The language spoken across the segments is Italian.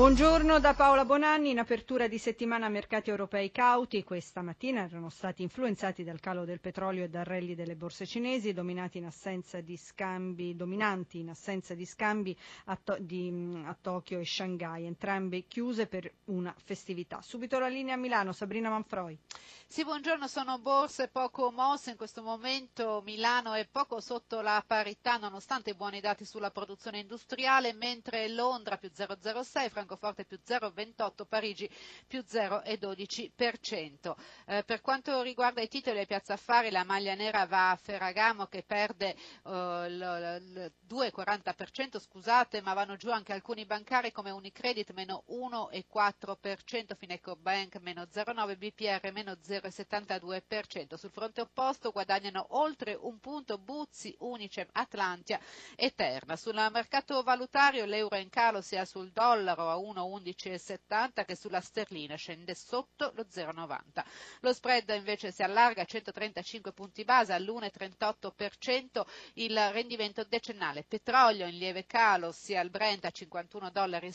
Buongiorno da Paola Bonanni. In apertura di settimana mercati europei cauti questa mattina erano stati influenzati dal calo del petrolio e dal rally delle borse cinesi, dominati in assenza di scambi, dominanti in assenza di scambi a, to- di, a Tokyo e Shanghai, entrambe chiuse per una festività. Subito la linea a Milano, Sabrina Manfroi. Sì, buongiorno, sono borse poco mosse, in questo momento Milano è poco sotto la parità nonostante buoni dati sulla produzione industriale, mentre Londra più 0,06, Francoforte più 0,28, Parigi più 0,12%. Eh, per quanto riguarda i titoli a Piazza Affari, la maglia nera va a Ferragamo che perde eh, il 2,40%, scusate, ma vanno giù anche alcuni bancari come Unicredit meno 1,4%, Fineco Bank meno 0,9%, BPR meno 0,5%. 0,72%. Sul fronte opposto guadagnano oltre un punto Buzzi, Unicem, Atlantia e Terna. Sul mercato valutario l'euro in calo sia sul dollaro a 1,1170 che sulla sterlina scende sotto lo 0,90. Lo spread invece si allarga a 135 punti base all'1,38%, il rendimento decennale petrolio in lieve calo sia il Brent a 51,70 dollari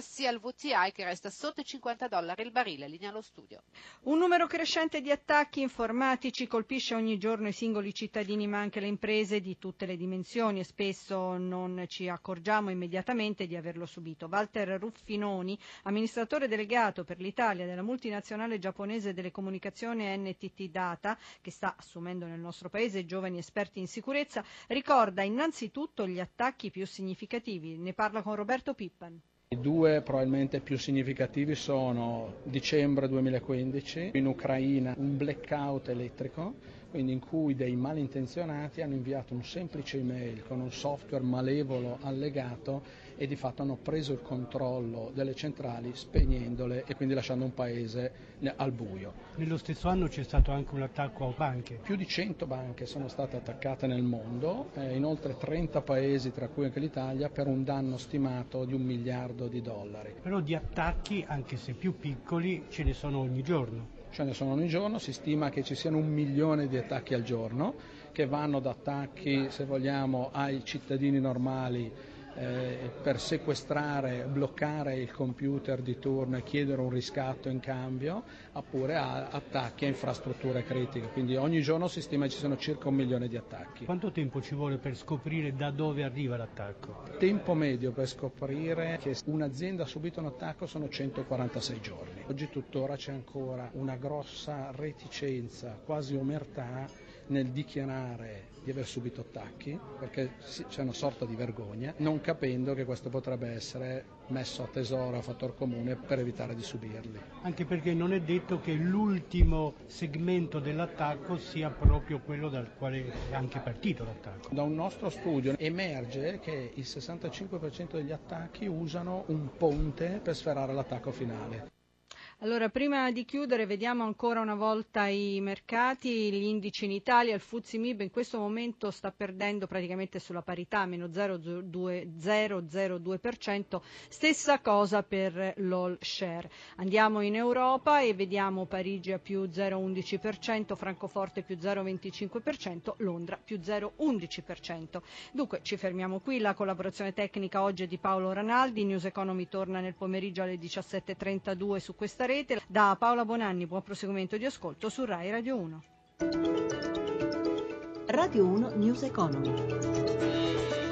sia il VTI che resta sotto i 50 dollari il barile, linea allo studio. Un numero crescente di attacchi informatici colpisce ogni giorno i singoli cittadini ma anche le imprese di tutte le dimensioni e spesso non ci accorgiamo immediatamente di averlo subito. Walter Ruffinoni, amministratore delegato per l'Italia della multinazionale giapponese delle comunicazioni NTT Data, che sta assumendo nel nostro paese giovani esperti in sicurezza, ricorda innanzitutto gli attacchi più significativi. Ne parla con Roberto Pippan. I due probabilmente più significativi sono dicembre 2015, in Ucraina un blackout elettrico, quindi in cui dei malintenzionati hanno inviato un semplice email con un software malevolo allegato e di fatto hanno preso il controllo delle centrali spegnendole e quindi lasciando un paese al buio. Nello stesso anno c'è stato anche un attacco a banche. Più di 100 banche sono state attaccate nel mondo, eh, in oltre 30 paesi, tra cui anche l'Italia, per un danno stimato di un miliardo di dollari. Però di attacchi, anche se più piccoli, ce ne sono ogni giorno ce ne sono ogni giorno, si stima che ci siano un milione di attacchi al giorno, che vanno da attacchi, se vogliamo, ai cittadini normali eh, per sequestrare, bloccare il computer di turno e chiedere un riscatto in cambio, oppure a attacchi a infrastrutture critiche. Quindi ogni giorno si stima ci siano circa un milione di attacchi. Quanto tempo ci vuole per scoprire da dove arriva l'attacco? Tempo medio per scoprire che un'azienda ha subito un attacco sono 146 giorni. Oggi tuttora c'è ancora una grossa reticenza, quasi omertà nel dichiarare di aver subito attacchi, perché c'è una sorta di vergogna, non capendo che questo potrebbe essere messo a tesoro, a fattor comune per evitare di subirli. Anche perché non è detto che l'ultimo segmento dell'attacco sia proprio quello dal quale è anche partito l'attacco. Da un nostro studio emerge che il 65% degli attacchi usano un ponte per sferrare l'attacco finale. Allora, prima di chiudere, vediamo ancora una volta i mercati, gli indici in Italia, il Fuzzi Mib in questo momento sta perdendo praticamente sulla parità, meno 0,02%, stessa cosa per l'all share. Andiamo in Europa e vediamo Parigi a più 0,11%, Francoforte più 0,25%, Londra più 0,11%. Dunque, ci fermiamo qui, la collaborazione tecnica oggi è di Paolo Ranaldi, News Economy torna nel pomeriggio alle 17.32 su questa rete. Da Paola Bonanni, buon proseguimento di ascolto su Rai Radio 1. Radio 1 News Economy.